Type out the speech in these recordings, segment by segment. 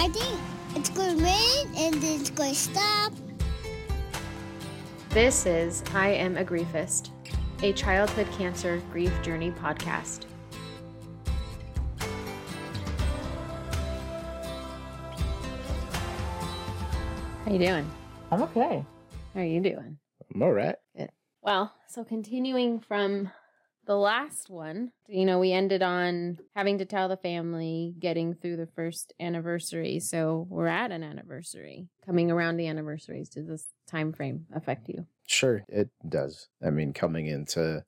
I think it's going to rain and then it's going to stop. This is I Am a Griefist, a childhood cancer grief journey podcast. How you doing? I'm okay. How are you doing? I'm all right. Well, so continuing from the last one, you know, we ended on having to tell the family getting through the first anniversary. So we're at an anniversary. Coming around the anniversaries, does this time frame affect you? Sure, it does. I mean, coming into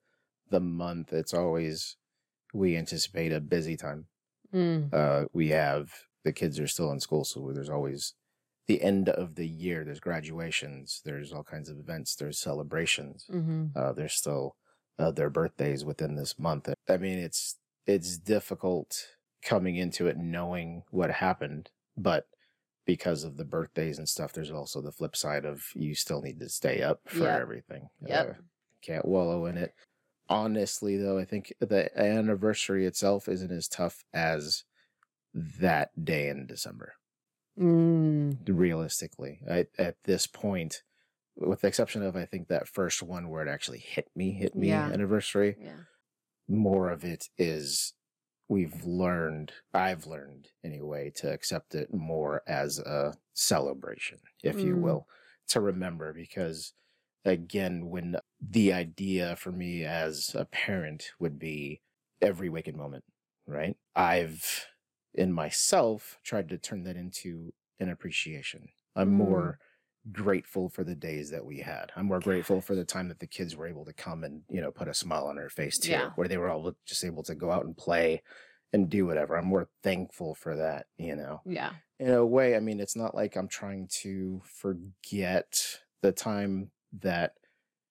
the month, it's always we anticipate a busy time. Mm. Uh, we have the kids are still in school, so there's always the end of the year. There's graduations. There's all kinds of events. There's celebrations. hmm Uh, there's still uh, their birthdays within this month. I mean, it's it's difficult coming into it knowing what happened, but because of the birthdays and stuff, there's also the flip side of you still need to stay up for Yep. everything. Yep. Uh, can't wallow in it. Honestly, though, I think the anniversary itself isn't as tough as that day in December Mm. realistically I, at this point with the exception of i think that first one where it actually hit me hit me Yeah. anniversary Yeah. more of it is we've learned i've learned anyway to accept it more as a celebration if you Mm. will to remember because again when the idea for me as a parent would be every waking moment right i've in myself tried to turn that into an appreciation i'm Mm. more grateful for the days that we had i'm more grateful for the time that the kids were able to come and you know put a smile on their face too Yeah. where they were all just able to go out and play and do whatever i'm more thankful for that you know Yeah. in a way, I mean, it's not like I'm trying to forget the time that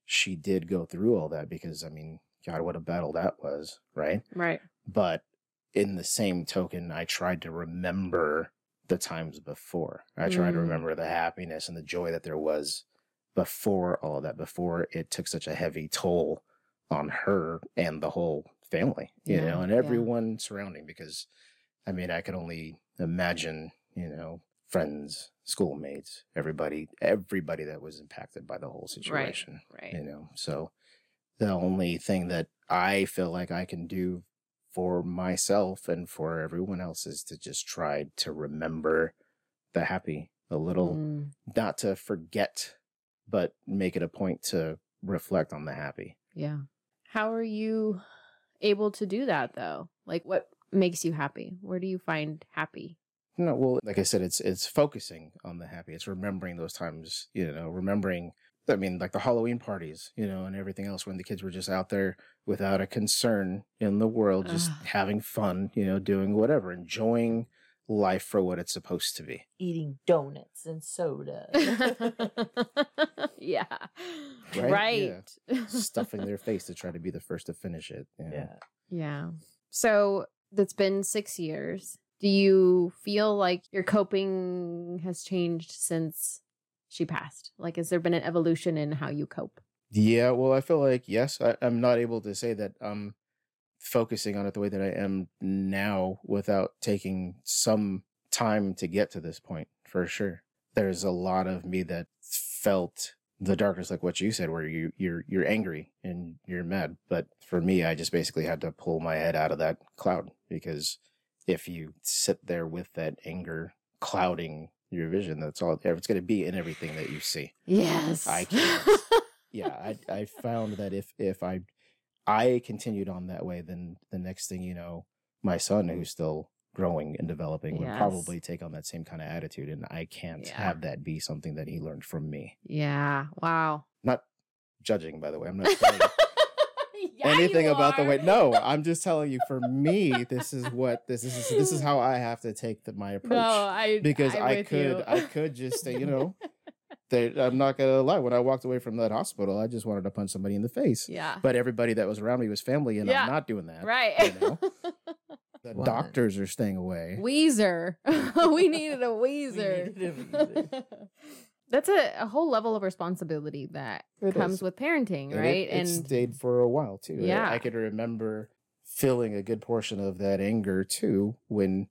she did go through all that because, I mean, God, what a battle that was, right? Right. But in the same token, I tried to remember the times before. I to Mm. remember the happiness and the joy that there was before all of that, before it took such a heavy toll on her and the whole family, you Yeah, know, and yeah. everyone surrounding because I mean, I could only imagine, you know, friends, schoolmates, everybody, everybody that was impacted by the whole situation, Right. you know. So the only thing that I feel like I can do for myself and for everyone else is to just try to remember the happy the little, Mm. not to forget, but make it a point to reflect on the happy. Yeah. How are you able to do that though? Like what makes you happy? Where do you find happy? No, well, like I said, it's it's focusing on the happy. It's remembering those times, you know, remembering. I mean, like the Halloween parties, you know, and everything else when the kids were just out there without a concern in the world, just Ugh. having fun, you know, doing whatever, enjoying life for what it's supposed to be. Eating donuts and soda. yeah. Right? Right. Stuffing their face to try to be the first to finish it. you know. yeah. Yeah. So that's been six years. Do you feel like your coping has changed since she passed? Like, has there been an evolution in how you cope? Yeah, well, I feel like yes, I, I'm not able to say that I'm focusing on it the way that I am now without taking some time to get to this point for sure. There's a lot of me that felt the darkness, like what you said, where you you're you're angry and you're mad. But for me, I just basically had to pull my head out of that cloud because if you sit there with that anger clouding your vision, that's all it's going to be in everything that you see Yes. I can't. yeah i i found that if if i i continued on that way then the next thing you know my son who's still growing and developing would Yes. probably take on that same kind of attitude and i can't Yeah. have that be something that he learned from me yeah. Wow. not judging by the way i'm not saying Yeah, anything you about the are. way no i'm just telling you for me this is what this is this is how i have to take the, my approach No, I because I'm I could you. I could just say, you know, that I'm not gonna lie. When I walked away from that hospital, I just wanted to punch somebody in the face. yeah. But everybody that was around me was family, and Yeah. I'm not doing that. right. You know? The Wow. doctors are staying away. Weezer. we needed a We needed a Weezer. That's a, a whole level of responsibility that It comes is. with parenting, And right? It, and stayed for a while too. I- Yeah. I could remember feeling a good portion of that anger too when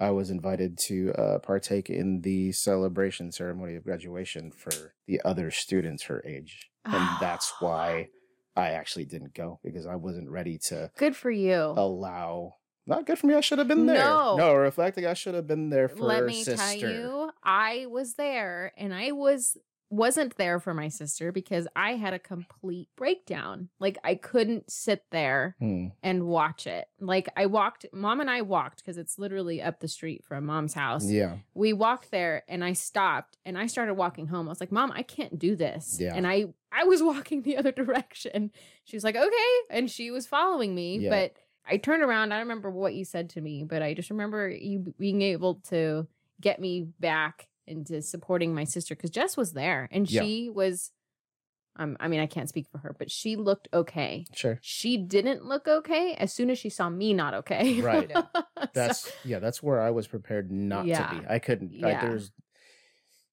I was invited to uh, partake in the celebration ceremony of graduation for the other students her age. And that's why I actually didn't go because I wasn't ready to Good for you. allow. Not good for me. I should have been there. No. no, reflecting. I should have been there for Let her me sister. tell you, I was there and I was wasn't there for my sister because I had a complete breakdown. Like I couldn't sit there Hmm. and watch it. Like I walked, mom and I walked because it's literally up the street from mom's house. Yeah, We walked there and I stopped and I started walking home. I was like, "Mom, I can't do this." Yeah. And I I was walking the other direction. She was like, "Okay," and she was following me, Yeah. but I turned around. I don't remember what you said to me, but I just remember you being able to get me back into supporting my sister because Jess was there and Yeah. she was. Um, I mean, I can't speak for her, but she looked okay. sure. She didn't look okay as soon as she saw me not okay. Right. So- That's yeah. That's where I was prepared not Yeah. to be. I couldn't. I, Yeah. there's.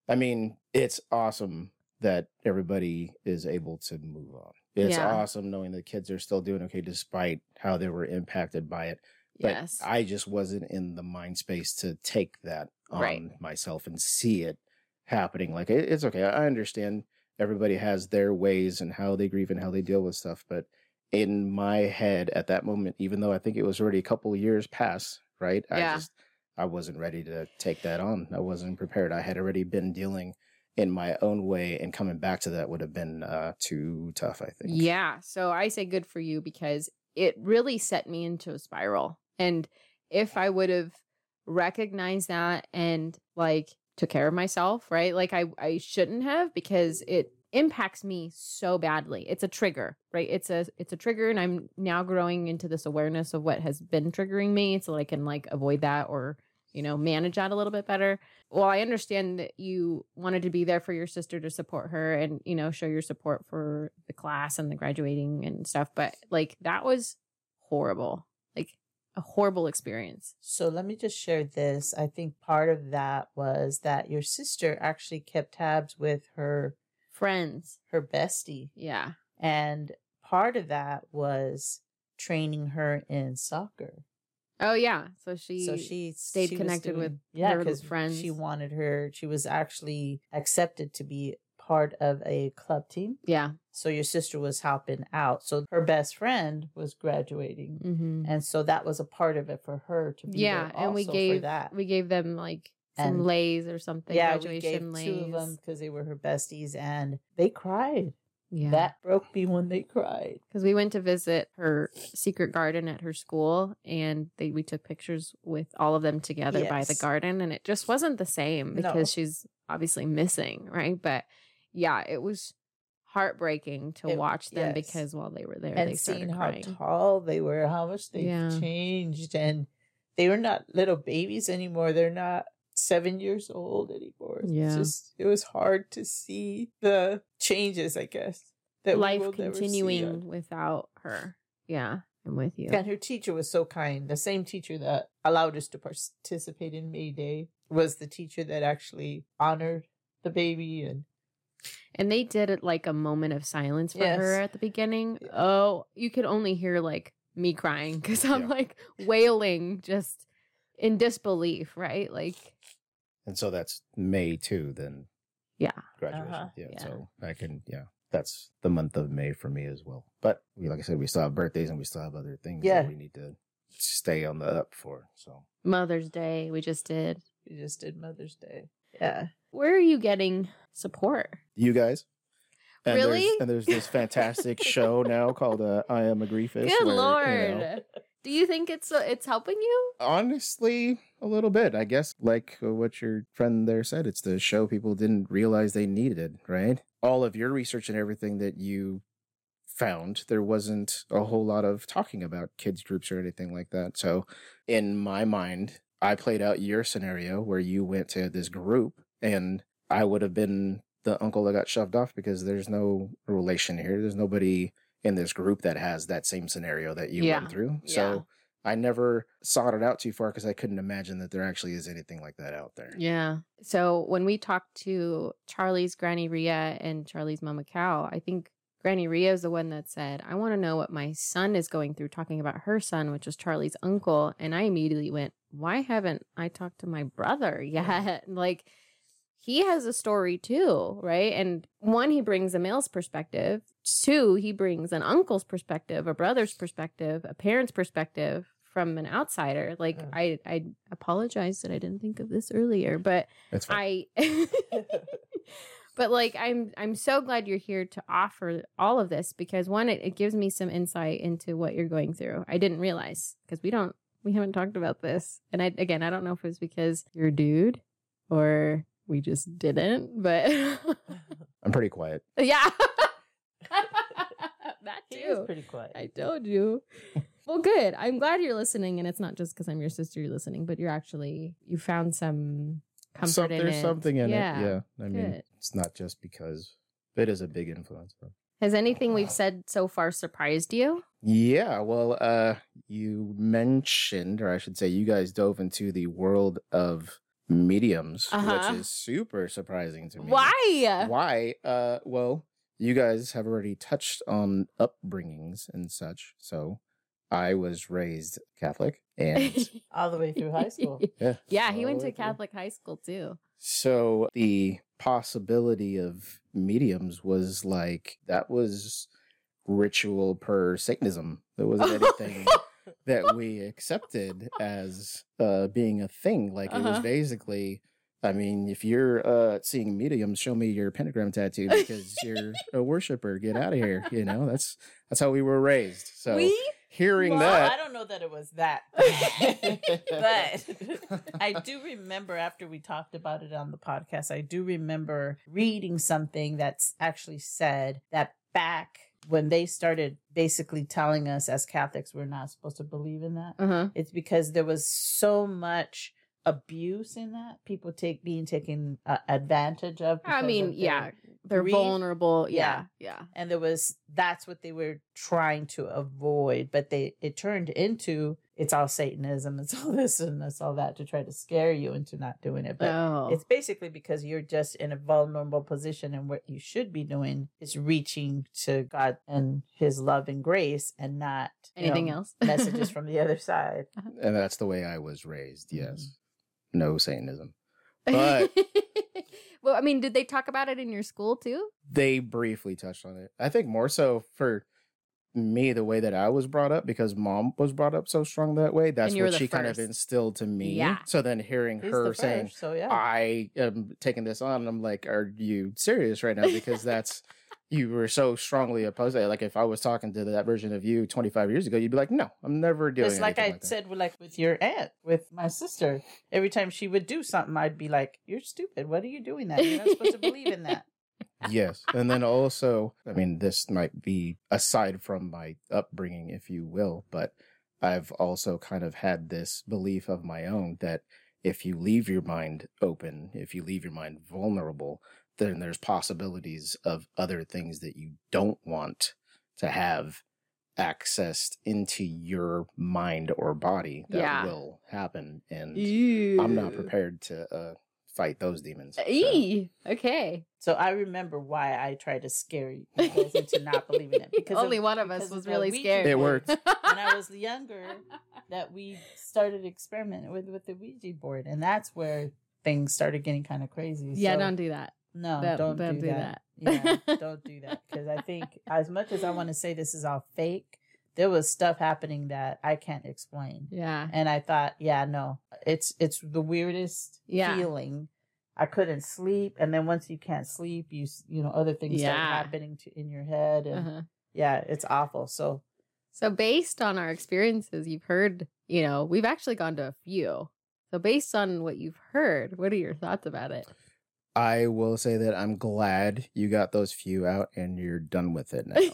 I mean, it's awesome that everybody is able to move on. It's Yeah. awesome knowing the kids are still doing okay despite how they were impacted by it. But yes. I just wasn't in the mind space to take that on Right. myself and see it happening. Like it's okay. I understand everybody has their ways and how they grieve and how they deal with stuff. But in my head at that moment, even though I think it was already a couple of years past, right? Yeah. I just I wasn't ready to take that on. I wasn't prepared. I had already been dealing in my own way and coming back to that would have been uh too tough, I think. Yeah. So I say good for you because it really set me into a spiral. And if I would have recognized that and like took care of myself, right? Like I I shouldn't have because it impacts me so badly. It's a trigger, right? It's a it's a trigger and I'm now growing into this awareness of what has been triggering me so I can like avoid that or you know, manage that a little bit better. Well, I understand that you wanted to be there for your sister to support her and, you know, show your support for the class and the graduating and stuff, but like that was horrible. A horrible experience. So let me just share this. I think part of that was that your sister actually kept tabs with her Friends. her bestie, Yeah. and part of that was training her in soccer. Oh yeah. So she so she stayed she connected with doing- yeah, her friends. She wanted her. She was actually accepted to be part of a club team. Yeah. So your sister was helping out. So her best friend was graduating, hmm and so that was a part of it for her to be Yeah, there and we also gave for that. we gave them like some And- leis or something. yeah, we gave graduation two of them because they were her besties, and they cried. Yeah. That broke me when they cried. because we went to visit her secret garden at her school and they we took pictures with all of them together by the garden and it just wasn't the same because No. she's obviously missing right but yeah it was heartbreaking to It- watch them yes. because while they were there and they seeing how crying tall they were, how much they Yeah. changed, and they were not little babies anymore. They're not seven years old anymore. It's Yeah. just it was hard to see the changes. I guess that we life will never see continuing without her yeah i'm with you And her teacher was so kind. The same teacher that allowed us to participate in May Day was the teacher that actually honored the baby and and they did it like a moment of silence for her at the beginning Yeah. oh you could only hear like me crying because i'm Yeah. like wailing just in disbelief right like And so that's May too, then Yeah. graduation. Uh-huh. Yeah, Yeah. So I can yeah. That's the month of May for me as well. But we like I said, we still have birthdays and we still have other things Yeah. that we need to stay on the up for. So Mother's Day, we just did. we just did Mother's Day. Yeah. Where are you getting support? you guys. And Really? There's, and there's this fantastic show now called uh, "I Am a Griefist." Good where, lord. you know, Do you think it's uh, it's helping you? honestly, a little bit. I guess, like uh, what your friend there said, it's the show people didn't realize they needed. Right? All of your research and everything that you found, there wasn't a whole lot of talking about kids groups or anything like that. So, in my mind, I played out your scenario where you went to this group, and I would have been the uncle that got shoved off because there's no relation here. There's nobody in this group that has that same scenario that you Yeah. went through. Yeah. So I never sought it out too far because I couldn't imagine that there actually is anything like that out there. Yeah. So when we talked to Charlie's Granny Ria and Charlie's Mama Cow, I think Granny Ria is the one that said, I want to know what my son is going through, talking about her son, which was Charlie's uncle. And I immediately went, why haven't I talked to my brother yet? like, he has a story too, right? And one, he brings a male's perspective. Two, he brings an uncle's perspective, a brother's perspective, a parent's perspective from an outsider. Like, Yeah. I, I apologize that I didn't think of this earlier, but. I but like I'm I'm so glad you're here to offer all of this because one it, it gives me some insight into what you're going through. I didn't realize because we don't we haven't talked about this. And I again, I don't know if it was because you're a dude or we just didn't, but I'm pretty quiet. yeah. that he is too. pretty quiet. I told you. well, good. I'm glad you're listening, and it's not just because I'm your sister you're listening, but you're actually you found some comfort Some- in there's it. something in yeah. it. Yeah. I mean, it's not just because it is a big influence. But. Has anything we've said so far surprised you? Yeah, well, uh, you mentioned, or I should say, you guys dove into the world of mediums, Uh-huh. which is super surprising to me. Why? Why? Uh, well, you guys have already touched on upbringings and such. So, I was raised Catholic, and All the way through high school. yeah, yeah, he went to way through. Catholic high school too. So the possibility of mediums was like that was ritual per Satanism. There wasn't anything that we accepted as uh being a thing. Like it was Uh-huh. basically I mean, if you're uh seeing mediums, show me your pentagram tattoo because you're a worshiper. Get out of here. You know, that's that's how we were raised. So we? hearing Well, I don't know that it was that, but I do remember after we talked about it on the podcast, I do remember reading something that's actually said that back when they started basically telling us as Catholics we're not supposed to believe in that. Uh-huh. It's because there was so much abuse in that people take being taken uh, advantage of. I mean, of yeah, they're grief. vulnerable. Yeah, yeah. and there was that's what they were trying to avoid but they it turned into it's all satanism it's all this and it's all that to try to scare you into not doing it but oh, it's basically because you're just in a vulnerable position and what you should be doing is reaching to god and his love and grace and not you anything know, else? messages from the other side and that's the way I was raised. Yes. Mm-hmm. No Satanism. But- well, I mean, did they talk about it in your school too? they briefly touched on it. I think more so for me, the way that I was brought up, because mom was brought up so strong that way. That's what the she kind of instilled to me. Yeah. So then hearing He's her the saying, first, so yeah I am taking this on, I'm like, are you serious right now? Because that's. You were so strongly opposed to it. Like if I was talking to that version of you 25 years ago, you'd be like, "No, I'm never doing." Just like I anything that." said, with like with your aunt, with my sister, every time she would do something, I'd be like, "You're stupid. What are you doing that? You're not supposed to believe in that." Yes and then also i mean this might be aside from my upbringing if you will but i've also kind of had this belief of my own that if you leave your mind open if you leave your mind vulnerable then there's possibilities of other things that you don't want to have accessed into your mind or body that Yeah. will happen and i'm not prepared to uh fight those demons so- Eee. Okay. So I remember why I tried to scare you guys into not believing it because Only of- one of us was the really scared. It worked. when I was younger, that we started experimenting with with the Ouija board, and that's where things started getting kind of crazy. yeah, So- don't do that. no, don't- don't, don't do, do that. yeah, don't do that because I think as much as I want to say this is all fake, there was stuff happening that I can't explain. Yeah. And I thought, yeah, no, it's it's the weirdest Yeah. feeling. I couldn't sleep, and then once you can't sleep, you you know other things start happening to in your head, and Uh-huh. yeah, it's awful. So So based on our experiences, you've heard, you know, we've actually gone to a few. So based on what you've heard, what are your thoughts about it? I will say that I'm glad you got those few out and you're done with it now.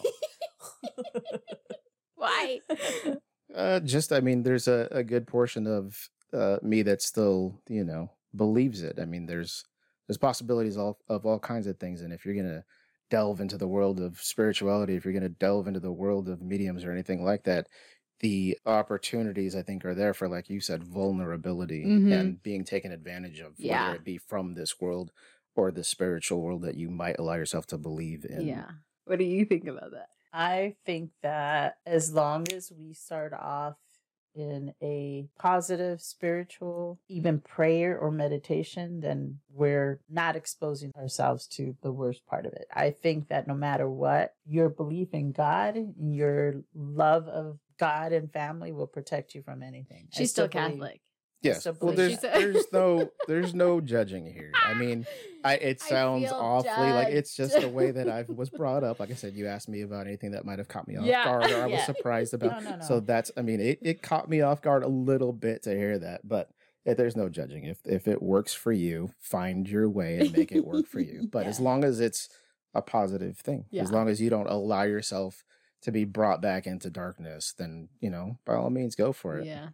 Why? uh, just, I mean, there's a, a good portion of uh, me that still, you know, believes it. I mean, there's there's possibilities all, of all kinds of things, and if you're gonna delve into the world of spirituality, if you're gonna delve into the world of mediums or anything like that, the opportunities I think are there for, like you said, vulnerability Mhm. and being taken advantage of, Yeah. whether it be from this world or the spiritual world that you might allow yourself to believe in. yeah. What do you think about that? I think that as long as we start off in a positive spiritual, even prayer or meditation, then we're not exposing ourselves to the worst part of it. I think that no matter what, your belief in God, your love of God and family will protect you from anything. She's still believe- Catholic. Yes. So well, there's there's no there's no judging here. I mean, I it sounds feel awfully like it's just the way that I was brought up. Like I said, you asked me about anything that might have caught me off Yeah. guard or I was Yeah. surprised about. No, no, no. So that's I mean, it, it caught me off guard a little bit to hear that, but there's no judging. If if it works for you, find your way and make it work for you. But as long as it's a positive thing, Yeah. as long as you don't allow yourself to be brought back into darkness, then you know, by all means, go for it. Yeah.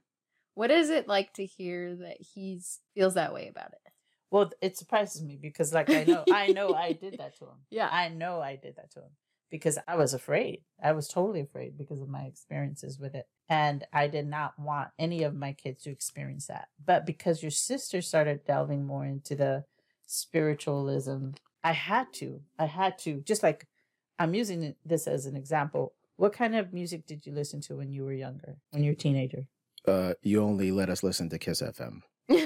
What is it like to hear that he's feels that way about it? Well, it surprises me because, like, I know, I know, I did that to him. Yeah. I know I did that to him because I was afraid. I was totally afraid because of my experiences with it, and I did not want any of my kids to experience that. But because your sister started delving more into the spiritualism, I had to. I had to. Just like I'm using this as an example. What kind of music did you listen to when you were younger, when you were a teenager? Uh, you only let us listen to Kiss FM.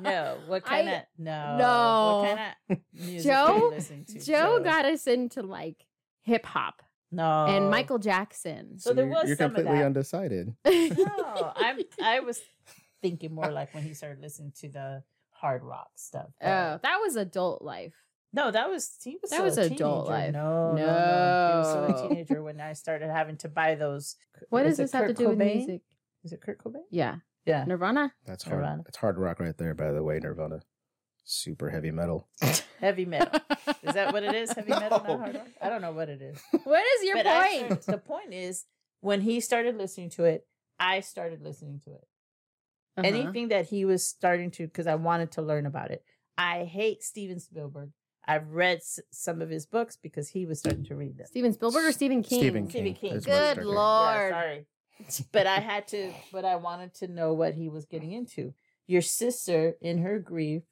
No. What kind of no? no. What kind of music Joe- you listening to? Joe got us into like hip hop no and Michael Jackson. So there you're, was you're some of completely that. undecided. No, I'm. I was thinking more like when he started listening to the hard rock stuff. but- Oh, that was adult life. no, that was he was That was a adult life. No, no, no, he was still a teenager when I started having to buy those. What does it this have to Kurt do with music? Is it Kurt Cobain? Yeah. Yeah. Nirvana? That's hard. Nirvana. It's hard rock right there, by the way, Nirvana. Super heavy metal. Heavy metal. Is that what it is? Heavy metal, not hard rock? I don't know what it is. what is your But point? started- the point is, when he started listening to it, I started listening to it. Uh-huh. anything that he was starting to because I wanted to learn about it. I hate Steven Spielberg. I've read s- some of his books because he was starting to read them. Steven Spielberg or Stephen King? Stephen Stephen King. King. is much Good lord. Yeah, sorry, but I had to. But I wanted to know what he was getting into. Your sister, in her grief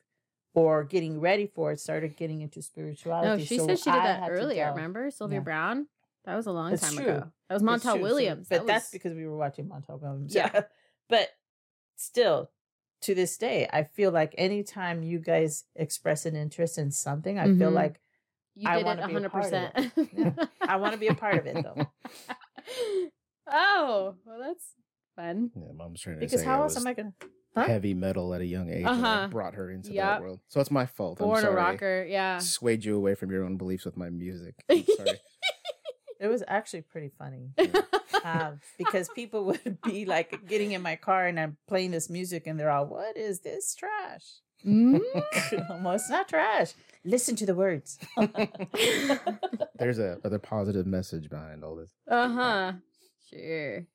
or getting ready for it, started getting into spirituality. No, she so said she did I that to earlier. Remember Sylvia Yeah. Browne? That was a long It's time true. ago. That was Montel true, so- Williams. but That that's because we were watching Montel Williams. Yeah. Yeah. but still, to this day, I feel like anytime you guys express an interest in something, I feel Mhm. like you I did it wanna be a part of 100%. Yeah. I wanna be a part of it, though. oh, well, that's fun. Yeah, mom's trying to because say how I else am I gonna? Huh? heavy metal at a young age Uh-huh. brought her into Yep. that world. So it's my fault. I'm Born a rocker. Yeah. Swayed you away from your own beliefs with my music. I'm sorry. It was actually pretty funny. Um, because people would be like getting in my car and I'm playing this music and they're all, "What is this trash?" Mm. well, not trash. Listen to the words. There's a other positive message behind all this. Uh huh. Sure.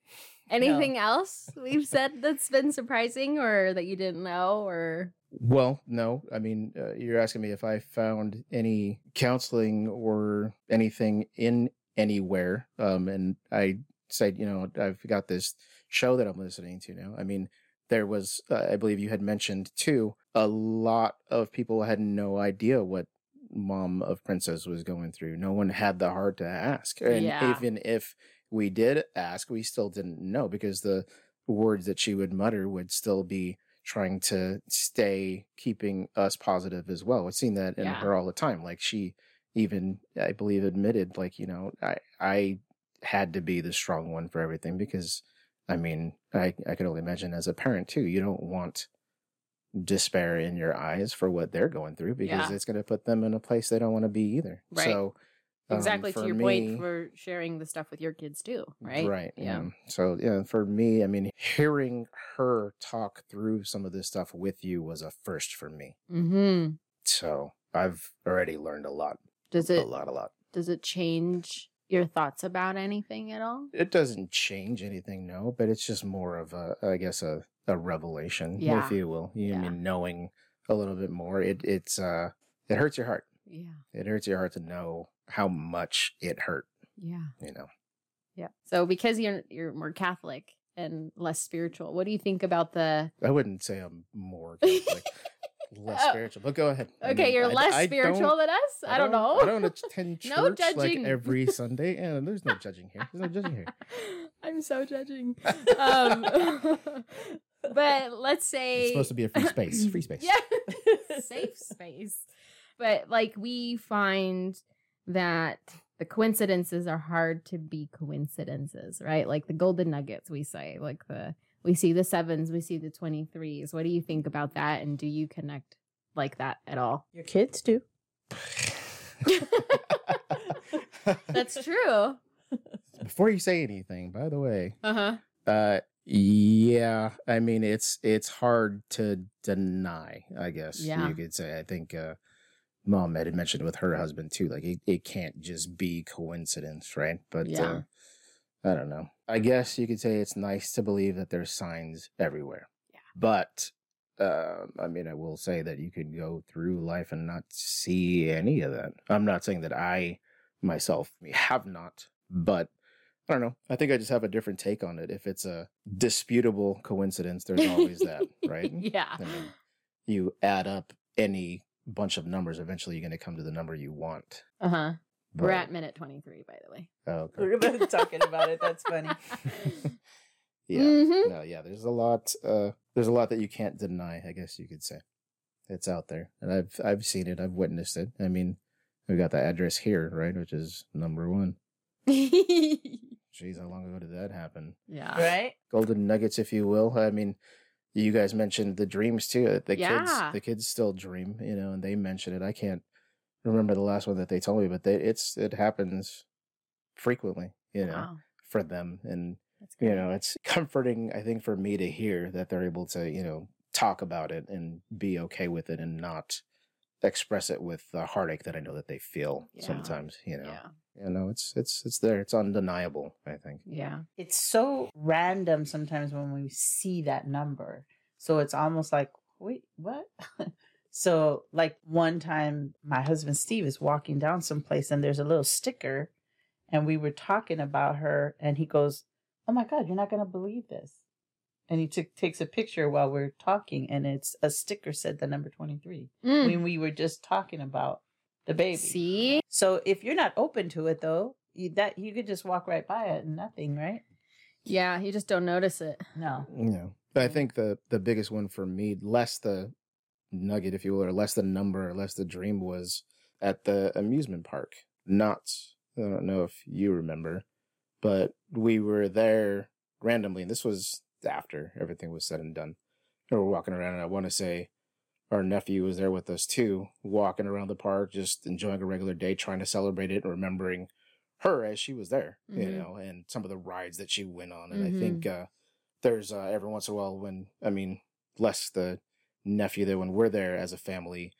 Anything else we've said that's been surprising or that you didn't know or Well, no. I mean, uh, you're asking me if I found any counseling or anything in anywhere. Um, and I said, you know, I've got this show that I'm listening to now. I mean, there was, uh, I believe you had mentioned too, a lot of people had no idea what mom of princess was going through. No one had the heart to ask. And Yeah. even if we did ask, we still didn't know because the words that she would mutter would still be trying to stay keeping us positive as well. I've seen that in Yeah. her all the time. Like she even I believe admitted like, you know, I I had to be the strong one for everything because I mean, I I can only imagine as a parent too, you don't want despair in your eyes for what they're going through because Yeah. it's going to put them in a place they don't want to be either. Right. So um, exactly to your me- point for sharing the stuff with your kids too, right? Right. Yeah. Yeah. So yeah, for me, I mean, hearing her talk through some of this stuff with you was a first for me. Mm-hmm. So I've already learned a lot, Does it a lot, a lot. does it change your thoughts about anything at all? It doesn't change anything, no, but it's just more of a, I guess, a, a revelation, Yeah. if you will. You Yeah. mean knowing a little bit more. It it's uh, it hurts your heart. Yeah. It hurts your heart to know how much it hurt. Yeah. You know. Yeah. So because you're you're more Catholic and less spiritual, what do you think about the I wouldn't say I'm more Catholic, less Oh. spiritual, but go ahead. I Okay, mean, you're I- less I spiritual don't- than us? I, don't know. I don't attend church No like judging. every Sunday, and there's no judging here. There's no judging here. I I'm so judging. Um, but let's say It's supposed to be a free space. Free space. Yeah, safe space. But like we find that the coincidences are hard to be coincidences, right? Like the golden nuggets, we say, like the we see the sevens, we see the twenty threes. What do you think about that? And do you connect like that at all? Your kids do. That's true. Before you say anything, by the way, Uh huh. uh, yeah, I mean it's it's hard to deny. I guess Yeah. you could say. I think uh, mom had mentioned with her husband too. Like it, it can't just be coincidence, right? But Yeah. uh, I don't know. I guess you could say it's nice to believe that there's signs everywhere. Yeah. But uh, I mean, I will say that you could go through life and not see any of that. I'm not saying that I myself have not, but I don't know. I think I just have a different take on it. If it's a disputable coincidence, there's always that, right? yeah. I mean, you add up any bunch of numbers, eventually you're going to come to the number you want. Uh huh. We're at minute twenty three, by the way. Oh, okay. We're about talking about it. That's funny. yeah. Mhm. No, yeah. There's a lot. Uh, there's a lot that you can't deny. I guess you could say it's out there, and I've I've seen it. I've witnessed it. I mean, we got the address here, right, which is number one. Jeez, how long ago did that happen? yeah. Right? golden nuggets, if you will. I mean, you guys mentioned the dreams too. The Yeah. kids, the kids still dream, you know, and they mention it. I can't remember the last one that they told me, but they, it's it happens frequently, you know, Wow. for them, and you know, it's comforting. I think for me to hear that they're able to, you know, talk about it and be okay with it and not express it with the heartache that I know that they feel Yeah. sometimes. You know, Yeah. You know, it's it's it's there. It's undeniable. I think. Yeah. It's so random sometimes when we see that number. So it's almost like, wait, what? so, like one time, my husband Steve is walking down someplace and there's a little sticker, and we were talking about her, and he goes, Oh my God, you're not going to believe this. And he took takes a picture while we're talking, and it's a sticker said the number 23 Mm. when we were just talking about the baby. See? So if you're not open to it though, you, that you could just walk right by it and nothing, right? Yeah, you just don't notice it. No. you know but i mm. think the the biggest one for me less the nugget if you will or less the number or less the dream was at the amusement park Not i don't know if you remember but we were there randomly and this was after everything was said and done we were walking around and i want to say our nephew was there with us too walking around the park just enjoying a regular day trying to celebrate it and remembering her as she was there you Mhm. know and some of the rides that she went on and Mhm. i think uh there's uh, every once in a while when I mean less the nephew there when we're there as a family,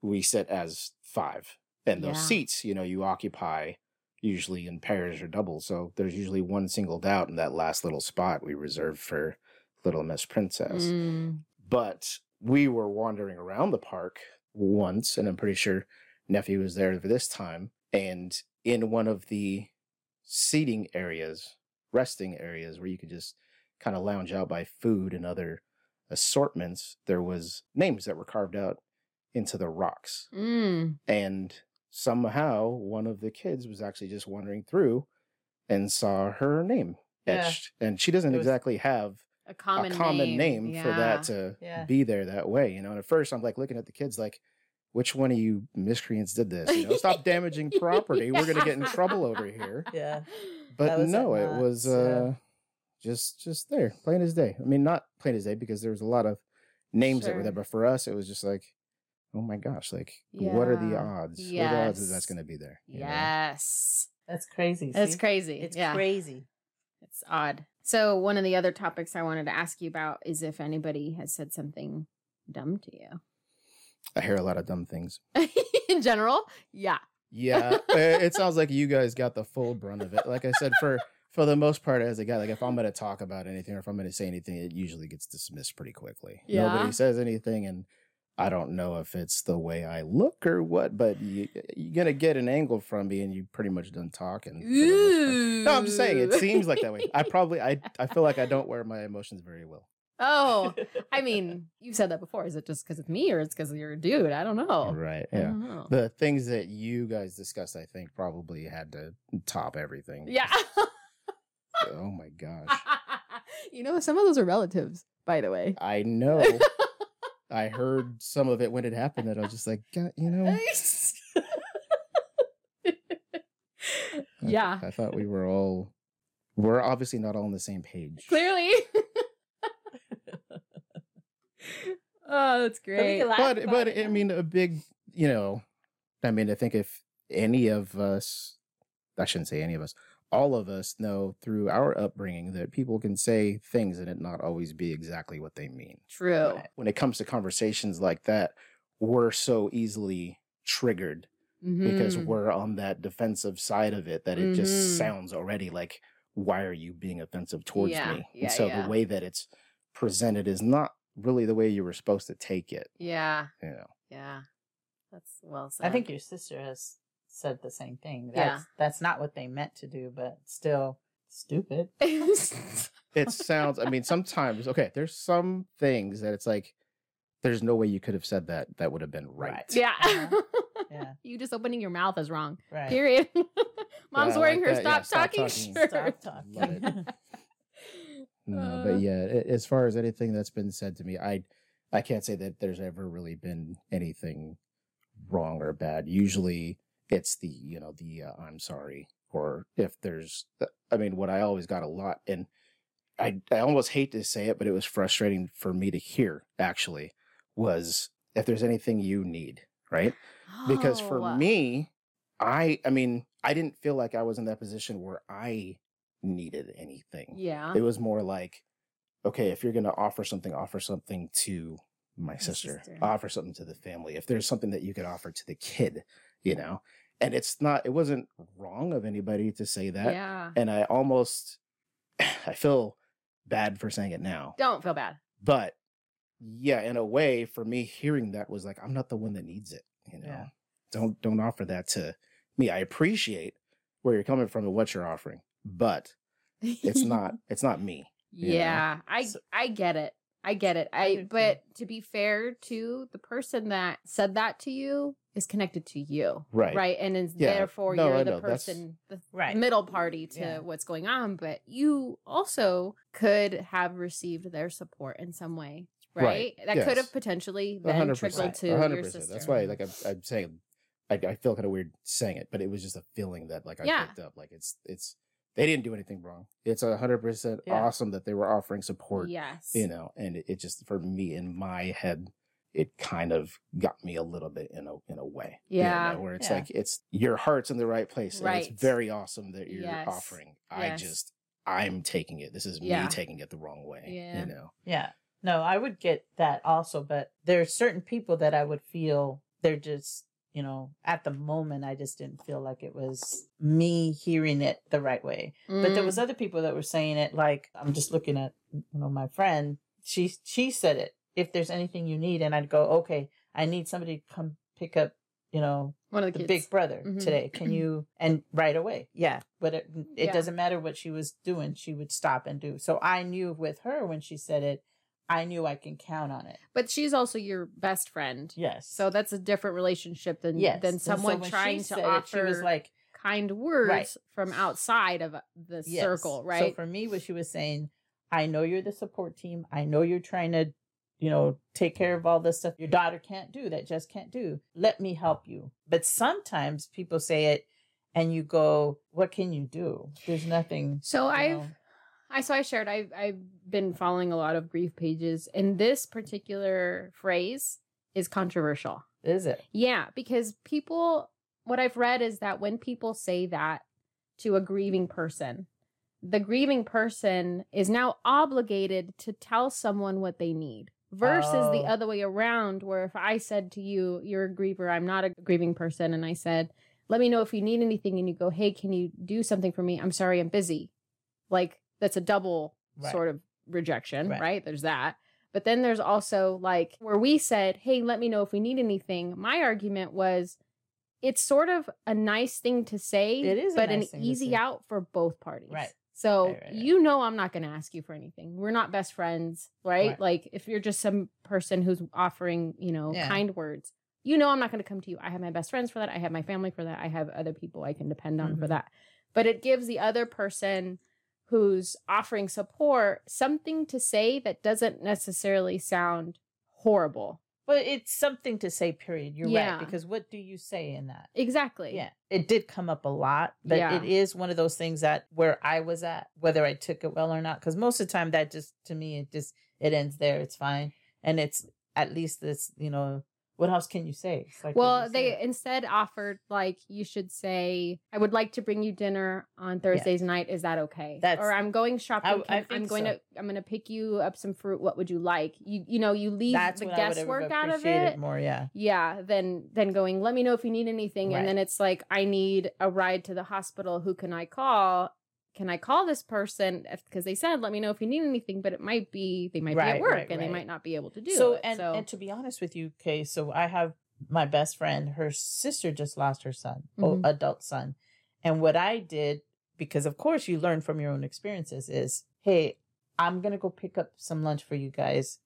we sit as five, and those Yeah. seats you know you occupy usually in pairs or doubles, so there's usually one singled out in that last little spot we reserve for Little Miss Princess. Mm. But we were wandering around the park once, and I'm pretty sure nephew was there for this time, and in one of the seating areas, resting areas where you could just kind of lounge out by food and other assortments, there was names that were carved out into the rocks. Mm. And somehow one of the kids was actually just wandering through and saw her name Yeah. etched. And she doesn't was- exactly have A common a common name, for Yeah. that to Yeah. be there that way. You know, and at first I'm like looking at the kids like, which one of you miscreants did this? You know, stop damaging property. We're gonna get in trouble over here. Yeah. But no, at it was Knott's, uh just just there, plain as day. I mean, not plain as day because there was a lot of names that were there, but for us it was just like, oh my gosh, like what are the Yeah. odds? What are the odds that that's gonna be there? you know? Yes. That's crazy. That's see? crazy. It's yeah. crazy. It's odd. So one of the other topics I wanted to ask you about is if anybody has said something dumb to you. I hear a lot of dumb things. In general, yeah. Yeah, it sounds like you guys got the full brunt of it. Like I said, for for the most part, as a guy, like if I'm going to talk about anything or if I'm going to say anything, it usually gets dismissed pretty quickly. Yeah. Nobody says anything, and I don't know if it's the way I look or what, but you, you're gonna get an angle from me, and you pretty much done talking. for the most part. No, I'm just saying it seems like that way. I probably I I feel like I don't wear my emotions very well. Oh, I mean, you've said that before. Is it just because it's me or it's because you're a dude? I don't know. Right? Yeah. know. The things that you guys discussed, I think, probably had to top everything. Yeah. oh my gosh. you know, some of those are relatives, by the way. I know. I heard some of it when it happened that I was just like, God, you know. I- yeah, I, thought we were all we're obviously not all on the same page. clearly. oh, that's great. can But but it I mean a big, you know, I mean I think if any of us I shouldn't say any of us, all of us know through our upbringing that people can say things and it not always be exactly what they mean. True. Right. When it comes to conversations like that, we're so easily triggered because Mhm. we're on that defensive side of it that it Mhm. just sounds already like why are you being offensive towards Yeah, me yeah, and so yeah. the way that it's presented is not really the way you were supposed to take it yeah, you know yeah. That's well said. I think your sister has said the same thing. That's, Yeah. That's not what they meant to do, but still stupid. it sounds i mean sometimes okay there's some things that it's like there's no way you could have said that that would have been right, Right. yeah. Uh-huh. Yeah. you just opening your mouth is wrong. Right. Period. Mom's I wearing like her that. Yeah, stop, stop talking, talking. shirt. Stop talking. no Uh. but yeah a- as far as anything that's been said to me i i can't say that there's ever really been anything wrong or bad usually it's the you know the uh, i'm sorry or if there's uh, i mean what i always got a lot and i i almost hate to say it but it was frustrating for me to hear actually was if there's anything you need right because for Oh. me i i mean i didn't feel like i was in that position where i needed anything yeah. it was more like okay if you're going to offer something offer something to my My sister. sister. offer something to the family if there's something that you could offer to the kid you know and it's not it wasn't wrong of anybody to say that yeah. and i almost i feel bad for saying it now Don't feel bad. but yeah in a way for me hearing that was like i'm not the one that needs it you know Yeah. don't don't offer that to me i appreciate where you're coming from and what you're offering but it's not it's not me you know? Yeah, I So- I get it. I get it. I but to be fair to the person that said that to you is connected to you. Right. Right. And is Yeah. therefore No, you're I the know. That's- person the Right. middle party to Yeah. what's going on. But you also could have received their support in some way. Right. Right. That could have potentially A been hundred trickled to A hundred your sister. That's why, like I'm, I'm saying, I, I feel kind of weird saying it, but it was just a feeling that like I Yeah. picked up. Like it's it's they didn't do anything wrong. It's a hundred percent Yeah. awesome that they were offering support. Yes. You know, and it, it just for me in my head, it kind of got me a little bit in a in a way. you Yeah. know, where it's Yeah. like it's your heart's in the right place. And Right. it's very awesome that you're Yes. offering. I just I'm taking it. This is Yeah. me taking it the wrong way. Yeah. You know. Yeah. No, I would get that also, but there are certain people that I would feel they're just, you know, at the moment I just didn't feel like it was me hearing it the right way. But there Mm. was other people that were saying it like I'm just looking at you know my friend. She she said it. If there's anything you need, and I'd go, okay, I need somebody to come pick up, you know, one of the, the big brother Mhm. today. Can you and right away? Yeah, but it, it Yeah. doesn't matter what she was doing. She would stop and do. So I knew with her when she said it, I knew I can count on it. But she's also your best friend. Yes. So that's a different relationship than yes. than And so someone trying to said it, offer she was like kind words Right. from outside of uh, the yes. circle, right? So for me, what she was saying, I know you're the support team. I know you're trying to, you know, take care of all this stuff your daughter can't do that just can't do. Let me help you. But sometimes people say it, and you go, "What can you do? There's nothing." so I've know. I so I shared I've I've been following a lot of grief pages and this particular phrase is controversial. Is it? Yeah, because people what I've read is that when people say that to a grieving person, the grieving person is now obligated to tell someone what they need versus the Oh. other way around where if I said to you, you're a griever, I'm not a grieving person and I said, let me know if you need anything and you go, "Hey, can you do something for me? I'm sorry, I'm busy." Like that's a double Right. sort of rejection, Right. right? There's that. But then there's also like where we said, hey, let me know if we need anything. My argument was it's sort of a nice thing to say, It is but nice an easy out for both parties. Right. So Right, right, you know I'm not going to ask you for anything. We're not best friends, right? Like if you're just some person who's offering, you know, Yeah. kind words, you know I'm not going to come to you. I have my best friends for that. I have my family for that. I have other people I can depend on for Mhm. that. But it gives the other person who's offering support something to say that doesn't necessarily sound horrible. But it's something to say, period. You're Yeah. right. Because what do you say in that? Exactly. Yeah. It did come up a lot, but Yeah. it is one of those things that where I was at, whether I took it well or not. Because most of the time that just to me it just it ends there. It's fine. And it's at least this, you know, what else can you say? Like Well, you they say? instead offered like you should say, "I would like to bring you dinner on Thursdays night. Is that okay?" That's- or I'm going shopping. I I'm going so. to I'm going to pick you up some fruit. What would you like? You you know you leave that's the what I would have guesswork out of it. more. Yeah. Yeah, then then going. Let me know if you need anything, Right. and then it's like I need a ride to the hospital. Who can I call? Can I call this person? Because they said, let me know if you need anything, but it might be they might be at work right, and they might not be able to do so it. and so and to be honest with you, Kay, so I have my best friend. Her sister just lost her son, oh, Mhm. adult son, and what I did because of course you learn from your own experiences is, hey, I'm gonna go pick up some lunch for you guys.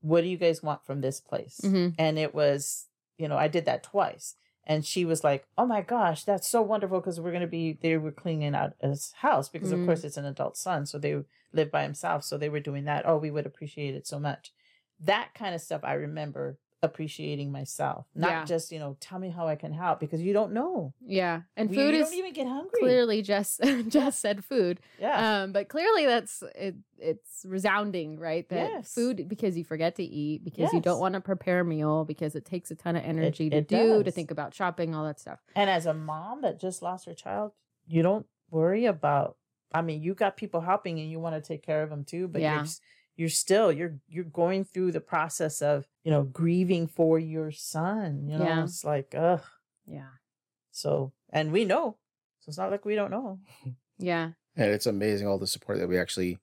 What do you guys want from this place? Mhm. And it was, you know, I did that twice. And she was like, "Oh my gosh, that's so wonderful!" Because we're gonna be they were cleaning out his house because Mm. of course it's an adult son, so they live by himself, so they were doing that. Oh, we would appreciate it so much. That kind of stuff I remember appreciating myself, not Yeah. just you know, tell me how I can help because you don't know. yeah, and We- food you is don't even get hungry. clearly just just said food. yeah, Um, but clearly that's it. It's resounding, right? That Yes. food because you forget to eat because you don't want to prepare a meal because it takes a ton of energy to it do to think about shopping, all that stuff. and as a mom that just lost her child, you don't worry about. I mean, you got people helping, and you want to take care of them too, but Yeah. you're just, you're still you're you're going through the process of you know grieving for your son. You know, Yeah. it's like ugh. Yeah, So, and we know, so it's not like we don't know. yeah, And it's amazing all the support that we actually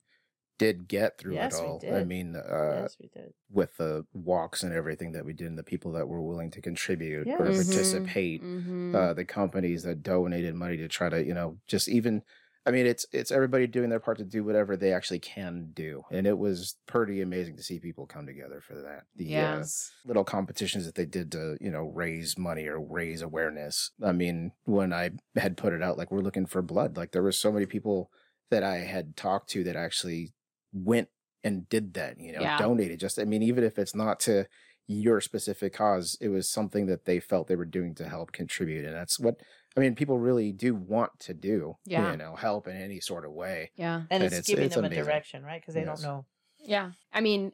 did get through Yes, it we all. I mean, uh, yes, we did. with the walks and everything that we did, and the people that were willing to contribute or Yes. Mhm. participate, Mhm. uh, the companies that donated money to try to, you know, just even. I mean, it's it's everybody doing their part to do whatever they actually can do, and it was pretty amazing to see people come together for that. The Yeah. uh, little competitions that they did to you know raise money or raise awareness i mean when i had put it out like we're looking for blood like there were so many people that i had talked to that actually went and did that you know Yeah. donated just i mean even if it's not to your specific cause it was something that they felt they were doing to help contribute and that's what i mean people really do want to do Yeah. you know help in any sort of way yeah. And And it's, it's- giving it's them amazing. a direction, right? Because they Yes. don't know. Yeah. I mean,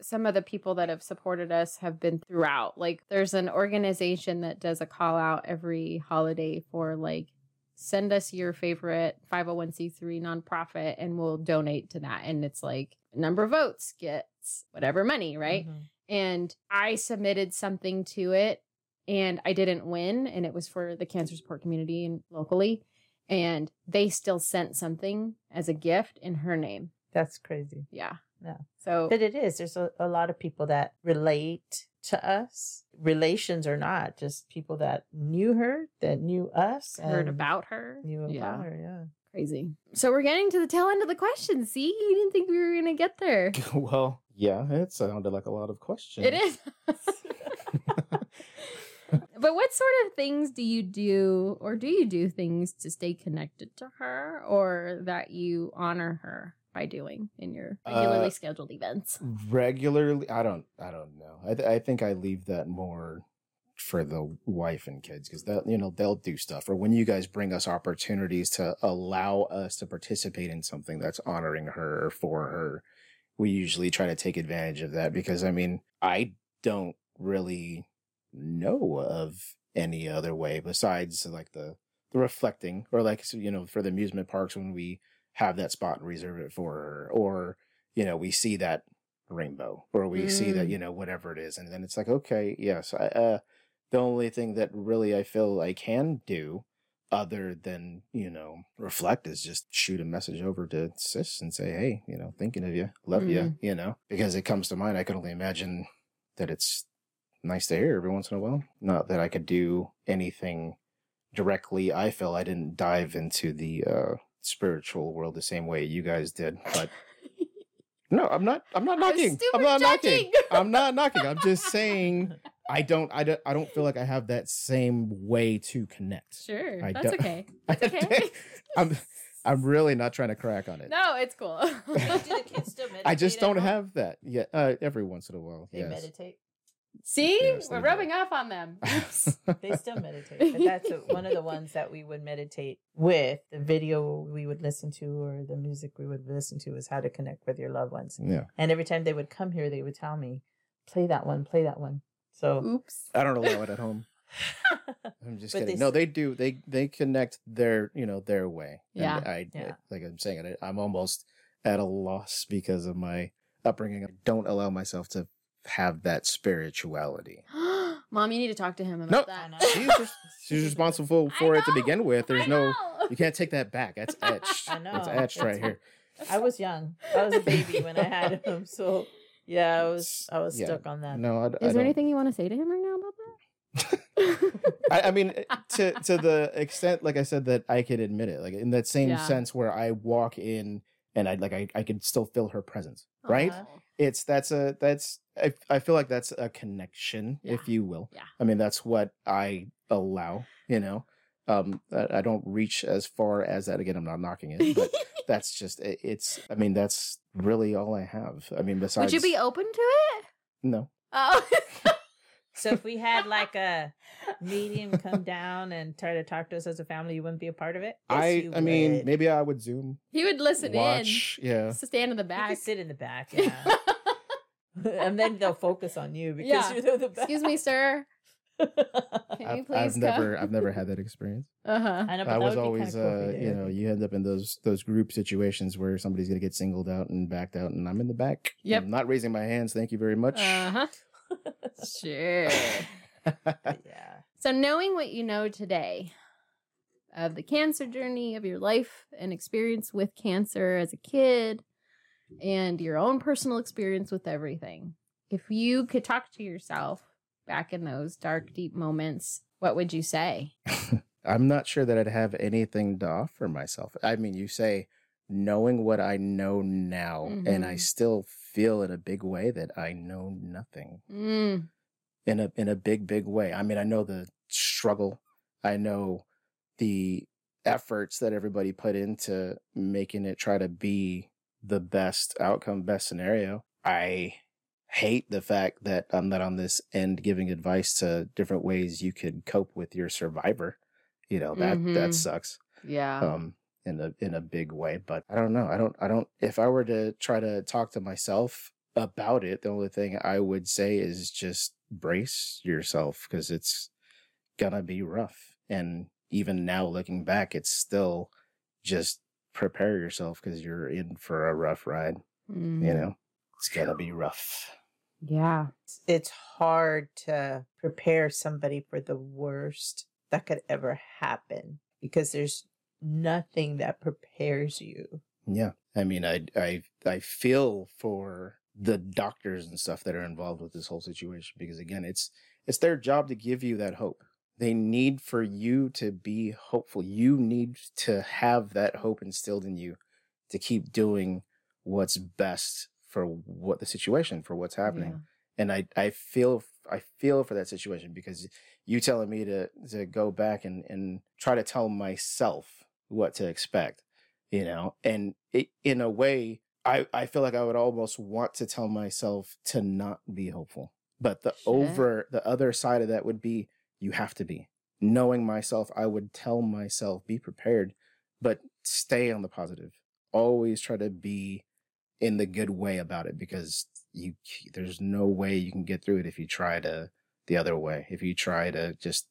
some of the people that have supported us have been throughout. Like, there's an organization that does a call out every holiday for, like, send us your favorite 501c3 nonprofit and we'll donate to that. And it's like, number of votes gets whatever money, right? Mhm. And I submitted something to it and I didn't win. And it was for the cancer support community and locally. And they still sent something as a gift in her name. That's crazy. Yeah. Yeah. So But it is. There's a, a lot of people that relate to us, relations or not, just people that knew her, that knew us, heard and about her. knew about yeah. her. Yeah. Crazy. So we're getting to the tail end of the question. See, you didn't think we were going to get there. well yeah it sounded like a lot of questions It is. but what sort of things do you do, or do you do things to stay connected to her, or that you honor her by doing in your regularly Uh, scheduled events? regularly i don't i don't know i, th- I think i leave that more for the wife and kids because they'll you know they'll do stuff or when you guys bring us opportunities to allow us to participate in something that's honoring her or for her we usually try to take advantage of that because i mean i don't really know of any other way besides like the the reflecting or like you know for the amusement parks when we have that spot and reserve it for her or you know we see that rainbow or we see that Mm. you know whatever it is and then it's like okay yes I, uh the only thing that really i feel i can do other than you know reflect is just shoot a message over to sis and say hey you know thinking of you love you Mhm. you know because it comes to mind i can only imagine that it's nice to hear every once in a while not that i could do anything directly i feel i didn't dive into the uh spiritual world the same way you guys did but no i'm not i'm not I was knocking i'm not knocking i'm not knocking i'm just saying i don't i don't i don't feel like i have that same way to connect Sure, I that's don't- okay. That's okay. I'm I'm really not trying to crack on it. No, it's cool. Do the kids still meditate? I just don't home? have that yet. Uh, every once in a while, They yes. meditate. See, Yes, we're they do. rubbing off on them. They still meditate. But that's a, one of the ones that we would meditate with. The video we would listen to or the music we would listen to is how to connect with your loved ones. yeah, And every time they would come here, they would tell me, play that one, play that one. So Oops. I don't allow it at home. I'm just But kidding. they no, s- they do. They they connect their you know their way. And Yeah. I, Yeah. like I'm saying it. I'm almost at a loss because of my upbringing. I don't allow myself to have that spirituality. Mom, you need to talk to him about Nope. I know. that. She's res- she's responsible for it to begin with. There's no you can't take that back. That's etched. I know. It's etched right It's- here. I was young. I was a baby when I had him. So yeah, I was I was Yeah. stuck on that. No, I, I Is there don't. anything you want to say to him right now about that? I, I mean, to to the extent, like I said, that I could admit it, like in that same Yeah. sense where I walk in and I like I, I could still feel her presence, right? Uh-huh. It's that's a that's I, I feel like that's a connection, if you will. Yeah. I mean, that's what I allow. You know, um, I, I don't reach as far as that. Again, I'm not knocking it, but that's just it, it's. I mean, that's really all I have. I mean, besides, Would you be open to it? no. Oh. So if we had like a medium come down and try to talk to us as a family, you wouldn't be a part of it. Yes, I I mean, maybe I would zoom, he would listen watch, yeah. Stand in the back. sit in the back, yeah. and then they'll focus on you because Yeah. you're the back. Excuse me, sir. Can you I've, please I've come? never I've never had that experience. Uh huh. I know, but I was always cool uh if you know, you end up in those those group situations where somebody's gonna get singled out and backed out and I'm in the back. Yep. I'm not raising my hands, thank you very much. Uh huh. Sure. yeah. So, knowing what you know today of the cancer journey of your life and experience with cancer as a kid and your own personal experience with everything, if you could talk to yourself back in those dark, deep moments, what would you say? I'm not sure that I'd have anything to offer myself. I mean, you say knowing what I know now, and I Mhm. still feel in a big way that I know nothing. Mm, in a in a big big way. I mean, I know the struggle. I know the efforts that everybody put into making it try to be the best outcome, best scenario. I hate the fact that I'm not on this end giving advice to different ways you could cope with your survivor. You know, that that Mhm. sucks yeah. um in a in a big way but i don't know i don't i don't if i were to try to talk to myself about it the only thing i would say is just brace yourself because it's gonna be rough and even now looking back it's still just prepare yourself because you're in for a rough ride Mm, you know it's gonna be rough Yeah. It's hard to prepare somebody for the worst that could ever happen because there's nothing that prepares you. Yeah. I mean, I I I feel for the doctors and stuff that are involved with this whole situation because again, it's it's their job to give you that hope. They need for you to be hopeful. You need to have that hope instilled in you to keep doing what's best for what the situation, for what's happening. And I I feel I feel for that situation because you telling me to to go back and and try to tell myself what to expect, you know, and it, in a way I I feel like I would almost want to tell myself to not be hopeful, but the over the other side of that would be you have to be knowing myself. I would tell myself be prepared, but stay on the positive. Always try to be in the good way about it because you there's no way you can get through it if you try to the other way if you try to just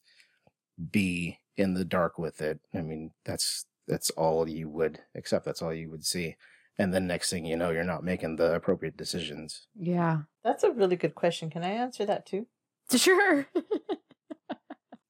be in the dark with it i mean that's that's all you would accept that's all you would see and then next thing you know you're not making the appropriate decisions Yeah. That's a really good question. Can I answer that too? Sure.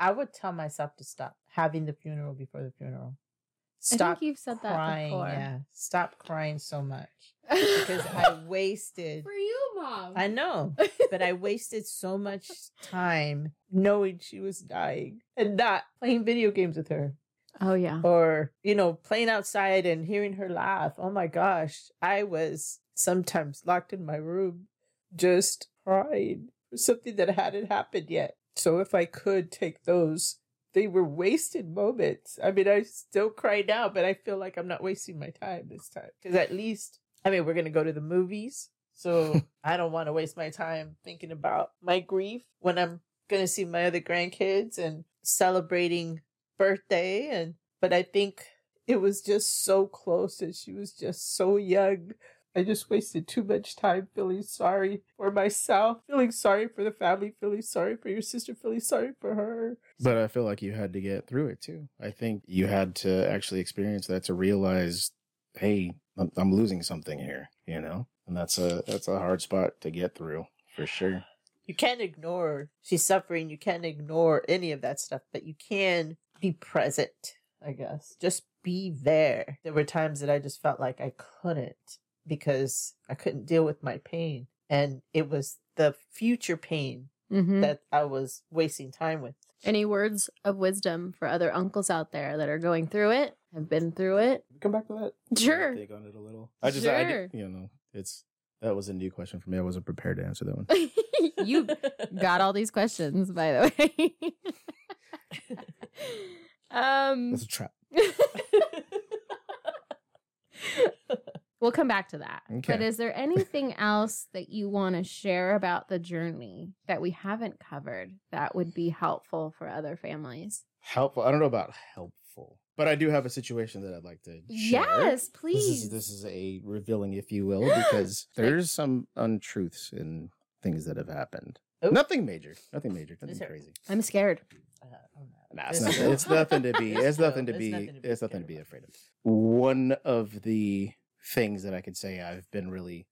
I would tell myself to stop having the funeral before the funeral. I Stop think you've said that crying. before. Yeah. Stop crying so much. Because I wasted For you, mom. I know, but I wasted so much time knowing she was dying and not playing video games with her oh yeah. or, you know, playing outside and hearing her laugh. Oh my gosh. I was sometimes locked in my room just crying for something that hadn't happened yet. So if I could take those they were wasted moments. I mean, I still cry now, but I feel like I'm not wasting my time this time. Because at least, I mean, we're going to go to the movies. So I don't want to waste my time thinking about my grief when I'm going to see my other grandkids and celebrating birthday. And, but I think it was just so close and she was just so young. I just wasted too much time feeling sorry for myself, feeling sorry for the family, feeling sorry for your sister, feeling sorry for her. But I feel like you had to get through it too. I think you had to actually experience that to realize, hey, I'm, I'm losing something here, you know, and that's a that's a hard spot to get through for sure. You can't ignore she's suffering. You can't ignore any of that stuff, but you can be present. I guess just be there. There were times that I just felt like I couldn't because I couldn't deal with my pain, and it was the future pain Mhm. that I was wasting time with. Any words of wisdom for other uncles out there that are going through it, have been through it? Come back to that. Sure. Take on it a little. I just, I Sure. did, you know, it's that was a new question for me. I wasn't prepared to answer that one. you got all these questions, by the way. um, That's a trap. We'll come back to that. Okay. But is there anything else that you want to share about the journey that we haven't covered that would be helpful for other families? Helpful. I don't know about helpful, but I do have a situation that I'd like to share. Yes, This please. is this is a revealing, if you will, because there's some untruths in things that have happened. Oh. Nothing major. Nothing major. Nothing Is crazy. I'm scared. Uh, Nah, it's, There's nothing, it's nothing to be. It's no, nothing to be. nothing to be It's nothing to be afraid of. One of the things that I could say I've been really,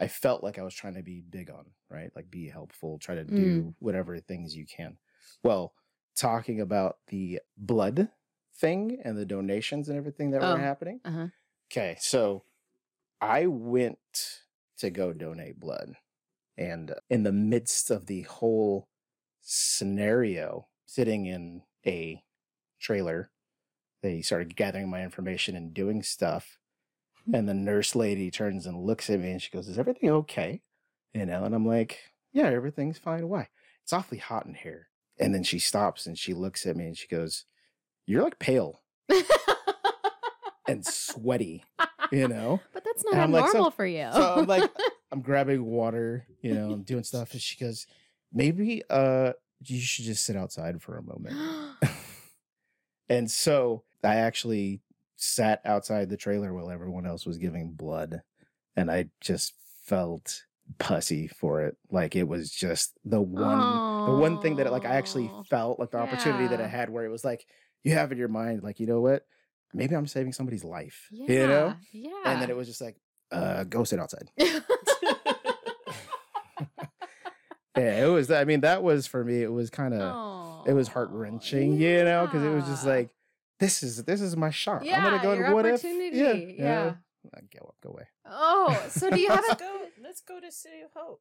I felt like I was trying to be big on, right? Like be helpful, try to do whatever things you can. Well, talking about the blood thing and the donations and everything that Oh. were happening. Uh-huh. Okay, so I went to go donate blood. And in the midst of the whole scenario, sitting in a trailer, they started gathering my information and doing stuff. And the nurse lady turns and looks at me and she goes, Is everything okay? You know, and I'm like, Yeah, everything's fine. Why? It's awfully hot in here. And then she stops and she looks at me and she goes, You're like pale and sweaty, you know? But that's not I'm like, so- normal for you. so I'm like, I'm grabbing water, you know, I'm doing stuff. And she goes, maybe uh you should just sit outside for a moment. and so I actually sat outside the trailer while everyone else was giving blood. And I just felt pussy for it. Like it was just the one the one thing that like I actually felt like the opportunity that I had where it was like, you have in your mind, like, you know what? Maybe I'm saving somebody's life. yeah, You know? Yeah. And then it was just like, uh, go sit outside. Yeah, it was. I mean, that was for me. It was kind of. It was heart wrenching, you know, because it was just like, this is this is my shot. yeah, I'm gonna go your to what if? opportunity. Yeah, yeah. Uh, Go go away. Oh, so do you have let's a go. Let's go to City of Hope.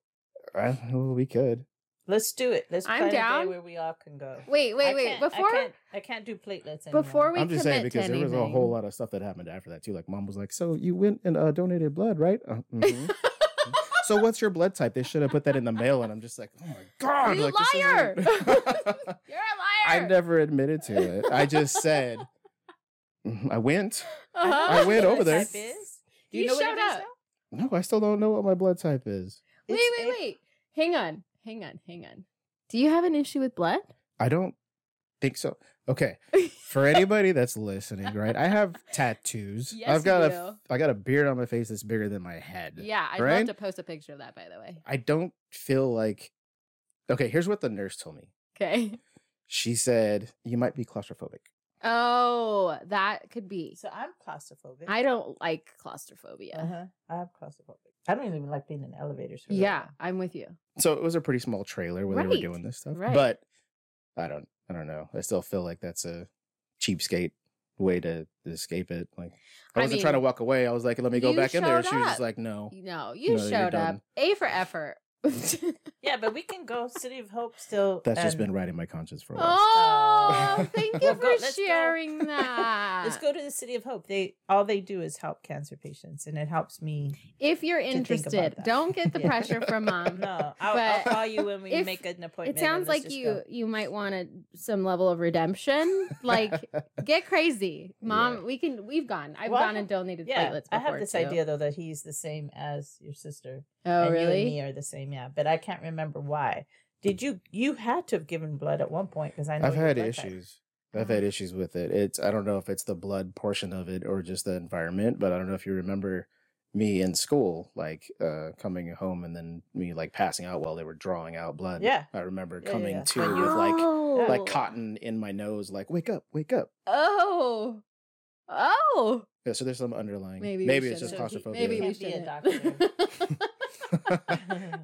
Uh, well, we could. Let's do it. Let's I'm plan a down. day where we all can go. Wait, wait, I wait. Before I can't, I can't do platelets anymore. before we I'm just saying because there was a whole lot of stuff that happened after that too. Like mom was like, "So you went and uh, donated blood, right?" Uh, mhm. so what's your blood type? They should have put that in the mail, and I'm just like, "Oh my god, You like, liar! isn't- You're a I liar. never admitted to it. I just said "Mhm, I went. Uh-huh. I went over there. Type is? Do You you, know what showed it is up. now? No, I still don't know what my blood type is. Wait, It's wait, A- wait. Hang on. Hang on. Hang on. Do you have an issue with blood? I don't think so. Okay, for anybody that's listening, right? I have tattoos. Yes, I've got you a I got a beard on my face that's bigger than my head. Yeah, I'd Right? love to post a picture of that, by the way. I don't feel like. Okay, here's what the nurse told me. Okay. She said you might be claustrophobic. Oh, that could be. So I'm claustrophobic. I don't like claustrophobia. Uh-huh. I have claustrophobic. I don't even like being in elevators. For Yeah, I'm with you. So it was a pretty small trailer where they were doing this stuff. right. But I don't. I don't know. I still feel like that's a cheapskate way to, to escape it. Like I I wasn't trying to walk away. I was like, let me go back in there. showed She was up. just like, no. No, you No, showed up. A for effort. Yeah, but we can go City of Hope still. That's just been riding my conscience for a while. oh, uh, thank you Well, for go- let's go. sharing that. Let's go to the City of Hope. They all they do is help cancer patients, and it helps me. If you're interested, don't get the Yeah. pressure from mom. No, I'll, I'll But call you when we make an appointment. It sounds like you go. you might want a, some level of redemption. Like get crazy, mom. Yeah. We can. We've gone. I've Well, gone and have- donated Yeah, platelets. I have this too. idea though that he's the same as your sister. Oh, and you and really? me are the same. Yeah, but I can't remember why. Did you? You had to have given blood at one point because I know I've had blood type. issues. I've Oh. had issues with it. It's I don't know if it's the blood portion of it or just the environment, but I don't know if you remember me in school, like uh coming home and then me like passing out while they were drawing out blood. Yeah. I remember Yeah, yeah, coming yeah. to When you- with like Oh. like cotton in my nose, like wake up, wake up. Oh. Oh. Yeah, so there's some underlying. Maybe Maybe, it's just claustrophobia. Maybe we Can't be a doctor.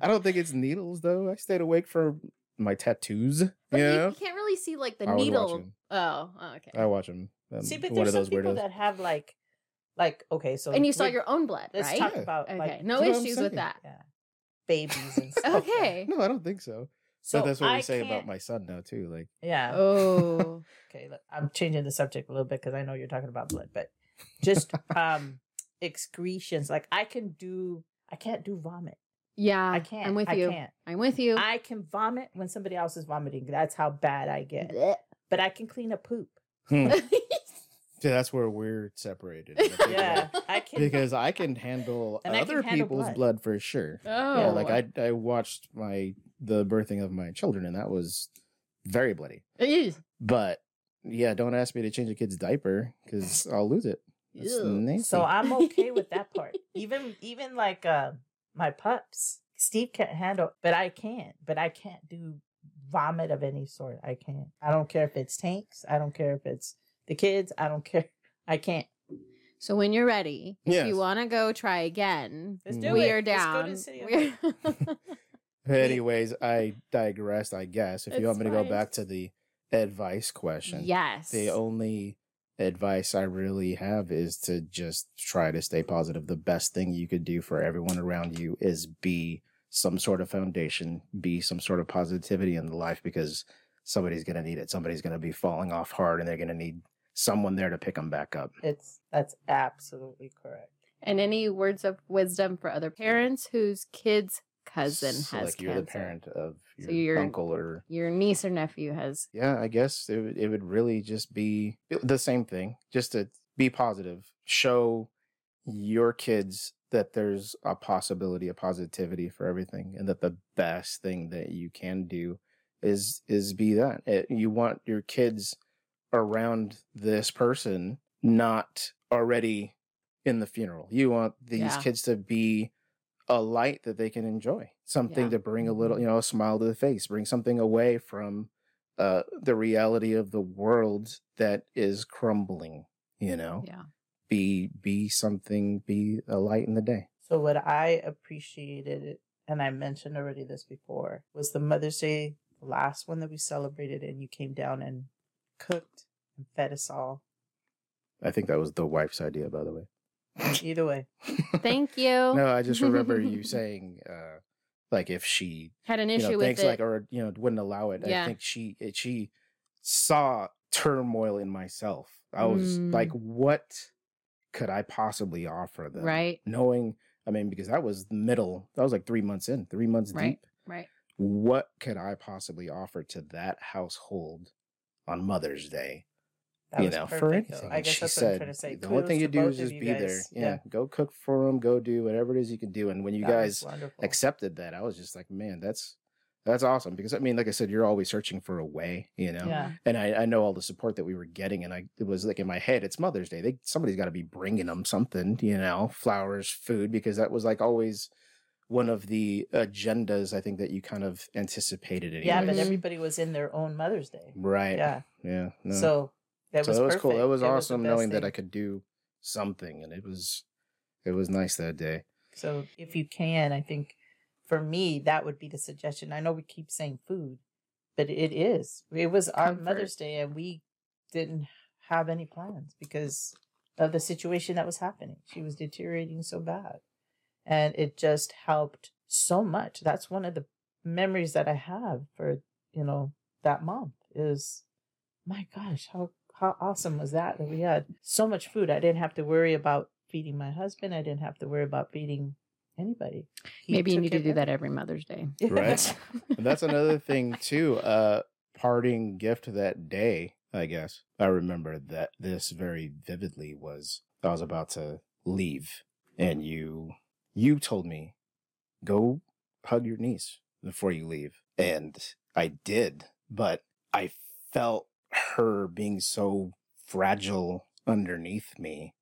I don't think it's needles though. I stayed awake for my tattoos. You But you, know, you can't really see like the I would watch needle. 'em. Oh, oh, okay. I watch them. I'm See, but there's some those people weirdos. that have like, like okay, so and you saw your own blood, Let's right? talk Yeah. about okay, like no That's what I'm issues with that. yeah, babies and stuff. Okay. No, I don't think so. So but that's what I we say about can't- my son now too. Like, Yeah. Oh. Okay, look, I'm changing the subject a little bit because I know you're talking about blood, but just um excretions. Like I can do, I can't do vomit. Yeah. I can't. I'm with I you. can't. I'm with you. I can vomit when somebody else is vomiting. That's how bad I get. Blech. But I can clean up poop. hmm. so that's where we're separated. I Yeah, like, I can. because I can handle And I can other handle people's blood. blood. for sure. oh. Yeah, like I I watched my the birthing of my children, and that was very bloody. Ew. But yeah, don't ask me to change a kid's diaper because I'll lose it. It's Ew. nasty. So I'm okay with that part. even even like uh, my pups, Steve can't handle, but I can. But I can't do vomit of any sort. I can't. I don't care if it's tanks. I don't care if it's the kids. I don't care. I can't. So when you're ready, if you want to go try again, Let's do we it. are Let's go to down. city of We're- Anyways, I digressed. I guess if you want me to go fine. back to the advice question, yes. the only advice I really have is to just try to stay positive. The best thing you could do for everyone around you is be some sort of foundation, be some sort of positivity in the life because somebody's going to need it. Somebody's going to be falling off hard and they're going to need someone there to pick them back up. It's that's absolutely correct. and any words of wisdom for other parents whose kids cousin So, has like you're the parent of your So you're- uncle or Your niece or nephew has. yeah, I guess it would, it would really just be the same thing. Just to be positive, show your kids that there's a possibility, a positivity for everything, and that the best thing that you can do is is be that. It, you want your kids around this person, not already in the funeral. You want these Yeah. kids to be a light that they can enjoy, something Yeah. to bring a little, you know, a smile to the face, bring something away from uh, the reality of the world that is crumbling. You know, Yeah. be be something, be a light in the day. So what I appreciated, and I mentioned already this before, was the Mother's Day, the last one that we celebrated, and you came down and cooked and fed us all. I think that was the wife's idea, by the way. Either way, Thank you. No, I just remember you saying, uh, like, if she Had an you issue know, with thanks, it. like, or you know, wouldn't allow it. Yeah. I think she it, she saw turmoil in myself. I was Mm. like, what could I possibly offer them? right. Knowing, I mean, because that was the middle. That was like three months in, three months Right. deep. Right. What could I possibly offer to that household on Mother's Day? That you was know, perfect, for anything. I And guess she that's what I'm said, trying to say. the only thing you do is just you be there. guys. Yeah. go cook for them. Go do whatever it is you can do. And when you that guys accepted that, I was just like, man, that's that's awesome. Because I mean, like I said, you're always searching for a way, you know. Yeah, And I, I know all the support that we were getting, and I it was like in my head, it's Mother's Day. They somebody's got to be bringing them something, you know, flowers, food, because that was like always one of the agendas I think that you kind of anticipated. Anyways. yeah, but everybody was in their own Mother's Day. right, Yeah, yeah. No. so that so was it was cool. It was the awesome best knowing that. I could do something, and it was it was nice that day. So if you can, I think for me that would be the suggestion. I know we keep saying food, but it is. It was our Comfort. Mother's Day and we didn't have any plans because of the situation that was happening. She was deteriorating so bad. And it just helped so much. That's one of the memories that I have for, you know, that month is my gosh, how how awesome was that that we had so much food. I didn't have to worry about feeding my husband. I didn't have to worry about feeding anybody. He Maybe you took need to do that every Mother's Day. Right. And that's another thing too. Uh parting gift that day, I guess. I remember that this very vividly was I was about to leave and you you told me go hug your niece before you leave. And I did, but I felt her being so fragile underneath me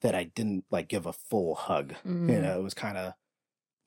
that I didn't like give a full hug. Mhm. You know, it was kind of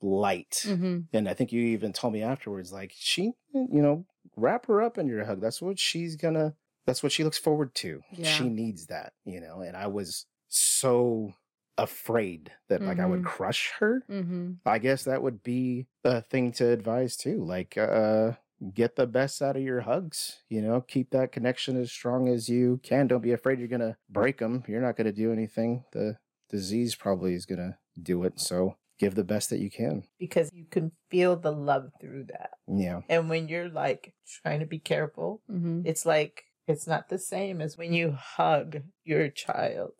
light. hmm And I think you even told me afterwards, like, she, you know, wrap her up in your hug. That's what she's gonna, that's what she looks forward to. Yeah. She needs that, you know. And I was so afraid that, like, I would Mhm. crush her. hmm I guess that would be a thing to advise too. Like, uh, get the best out of your hugs, you know, keep that connection as strong as you can. Don't be afraid you're going to break them. You're not going to do anything. The disease probably is going to do it. So give the best that you can. because you can feel the love through that. Yeah. And when you're like trying to be careful, hmm it's like it's not the same as when you hug your child,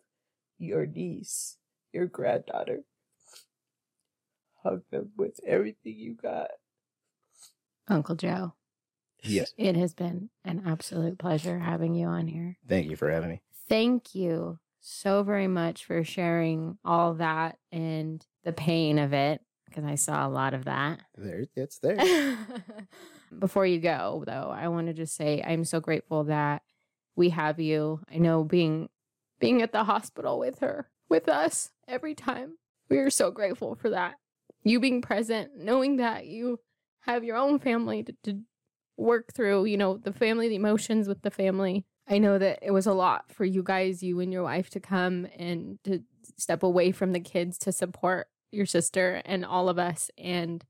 your niece, your granddaughter. Hug them with everything you got. Uncle Joe, Yes. it has been an absolute pleasure having you on here. Thank you for having me. Thank you so very much for sharing all that and the pain of it because I saw a lot of that. There, it's there. Before you go, though, I want to just say I'm so grateful that we have you. I know being being at the hospital with her, with us every time. We are so grateful for that. You being present, knowing that you have your own family to, to work through, you know, the family, the emotions with the family. I know that it was a lot for you guys, you and your wife, to come and to step away from the kids to support your sister and all of us. And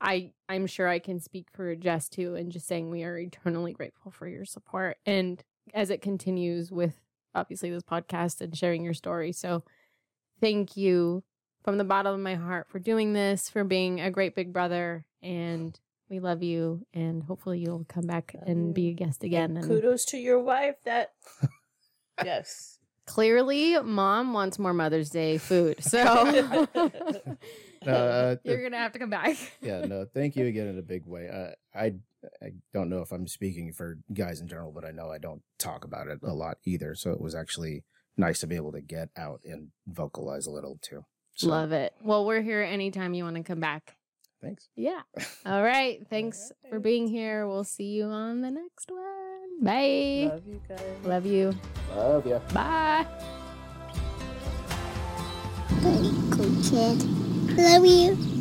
I I'm sure I can speak for Jess too, and just saying we are eternally grateful for your support. And as it continues with obviously this podcast and sharing your story. So thank you from the bottom of my heart for doing this, for being a great big brother, and we love you. And hopefully you'll come back Love and you. be a guest again. And Kudos to your wife that Yes. clearly, mom wants more Mother's Day food, so Uh, you're gonna have to come back. yeah, no, thank you again in a big way. Uh, I I don't know if I'm speaking for guys in general, but I know I don't talk about it a lot either. So it was actually nice to be able to get out and vocalize a little too. So, Love it. Well, we're here anytime you want to come back. Thanks. Yeah. All right. Thanks for being here. We'll see you on the next one. Bye. Love you guys. Love you. Love ya. Bye. Very good kid. Love you.